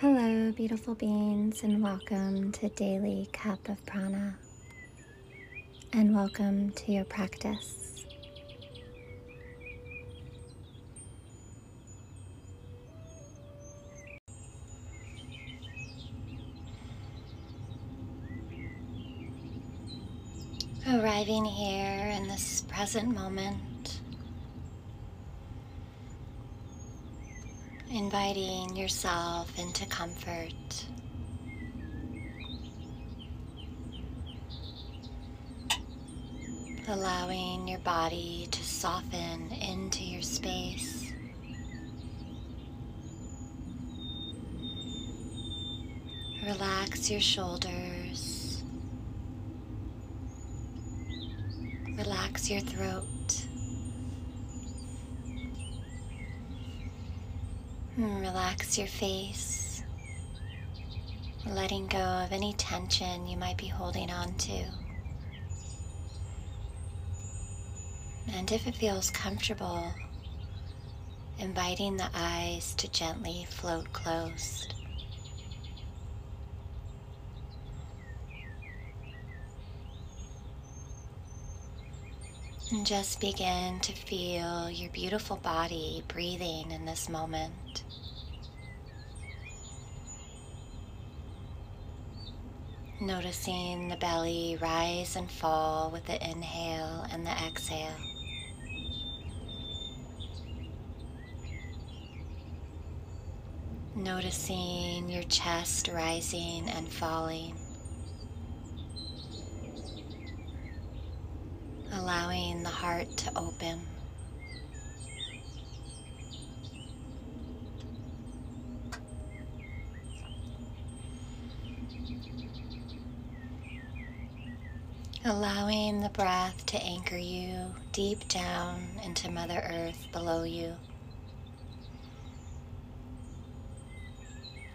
Hello, beautiful beings, and welcome to Daily Cup of Prana. And welcome to your practice. Arriving here in this present moment, inviting yourself into comfort. Allowing your body to soften into your space. Relax your shoulders. Relax your throat. And relax your face, letting go of any tension you might be holding on to. And if it feels comfortable, inviting the eyes to gently float closed. And just begin to feel your beautiful body breathing in this moment. Noticing the belly rise and fall with the inhale and the exhale. Noticing your chest rising and falling. allowing the heart to open. Allowing the breath to anchor you deep down into Mother Earth below you.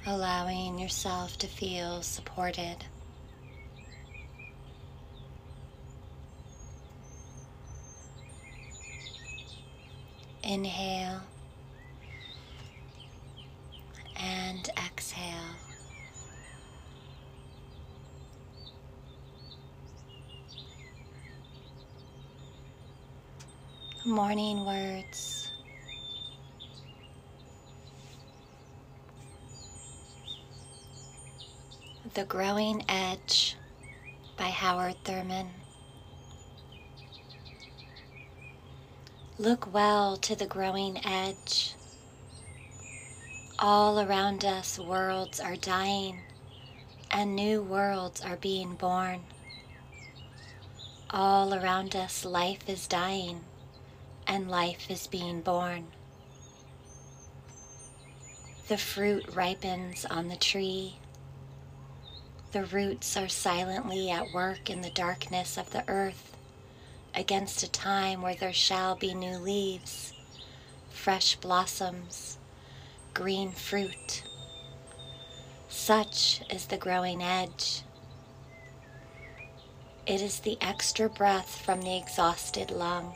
Allowing yourself to feel supported. Inhale and exhale. Morning words. The Growing Edge by Howard Thurman. Look well to the growing edge. All around us, worlds are dying and new worlds are being born. All around us, life is dying and life is being born. The fruit ripens on the tree. The roots are silently at work in the darkness of the earth against a time where there shall be new leaves, fresh blossoms, green fruit. Such is the growing edge. It is the extra breath from the exhausted lung,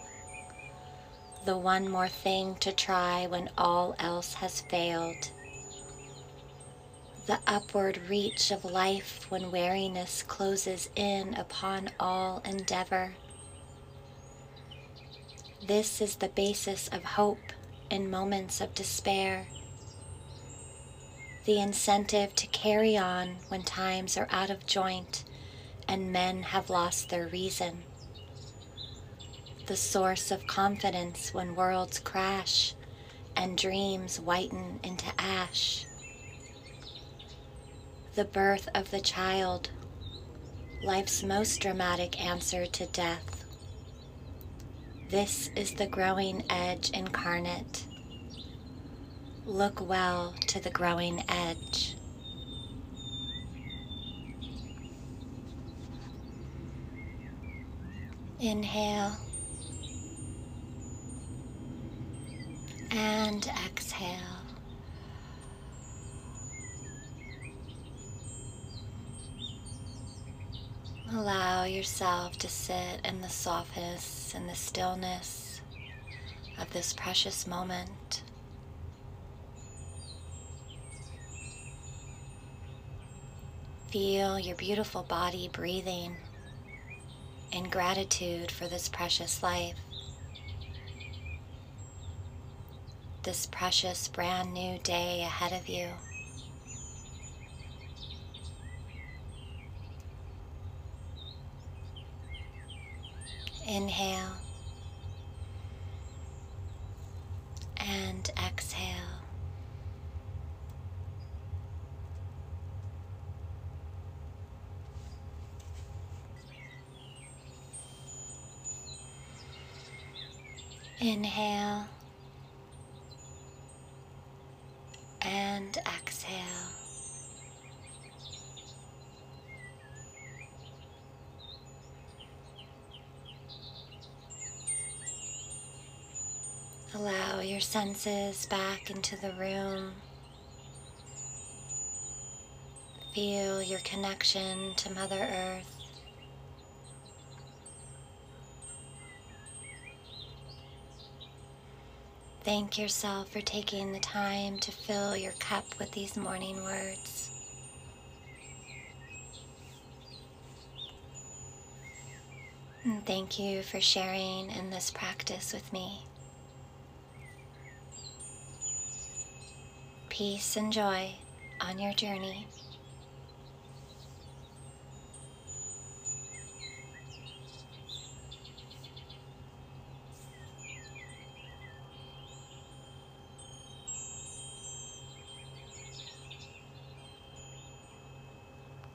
the one more thing to try when all else has failed. The upward reach of life when weariness closes in upon all endeavor this is the basis of hope in moments of despair. The incentive to carry on when times are out of joint and men have lost their reason. The source of confidence when worlds crash and dreams whiten into ash. The birth of the child, life's most dramatic answer to death. This is the growing edge incarnate. Look well to the growing edge. Inhale and exhale. Allow yourself to sit in the softness and the stillness of this precious moment. Feel your beautiful body breathing in gratitude for this precious life, this precious brand new day ahead of you. Inhale and exhale. Inhale and exhale. Allow your senses back into the room. Feel your connection to Mother Earth. Thank yourself for taking the time to fill your cup with these morning words. And thank you for sharing in this practice with me. Peace and joy on your journey.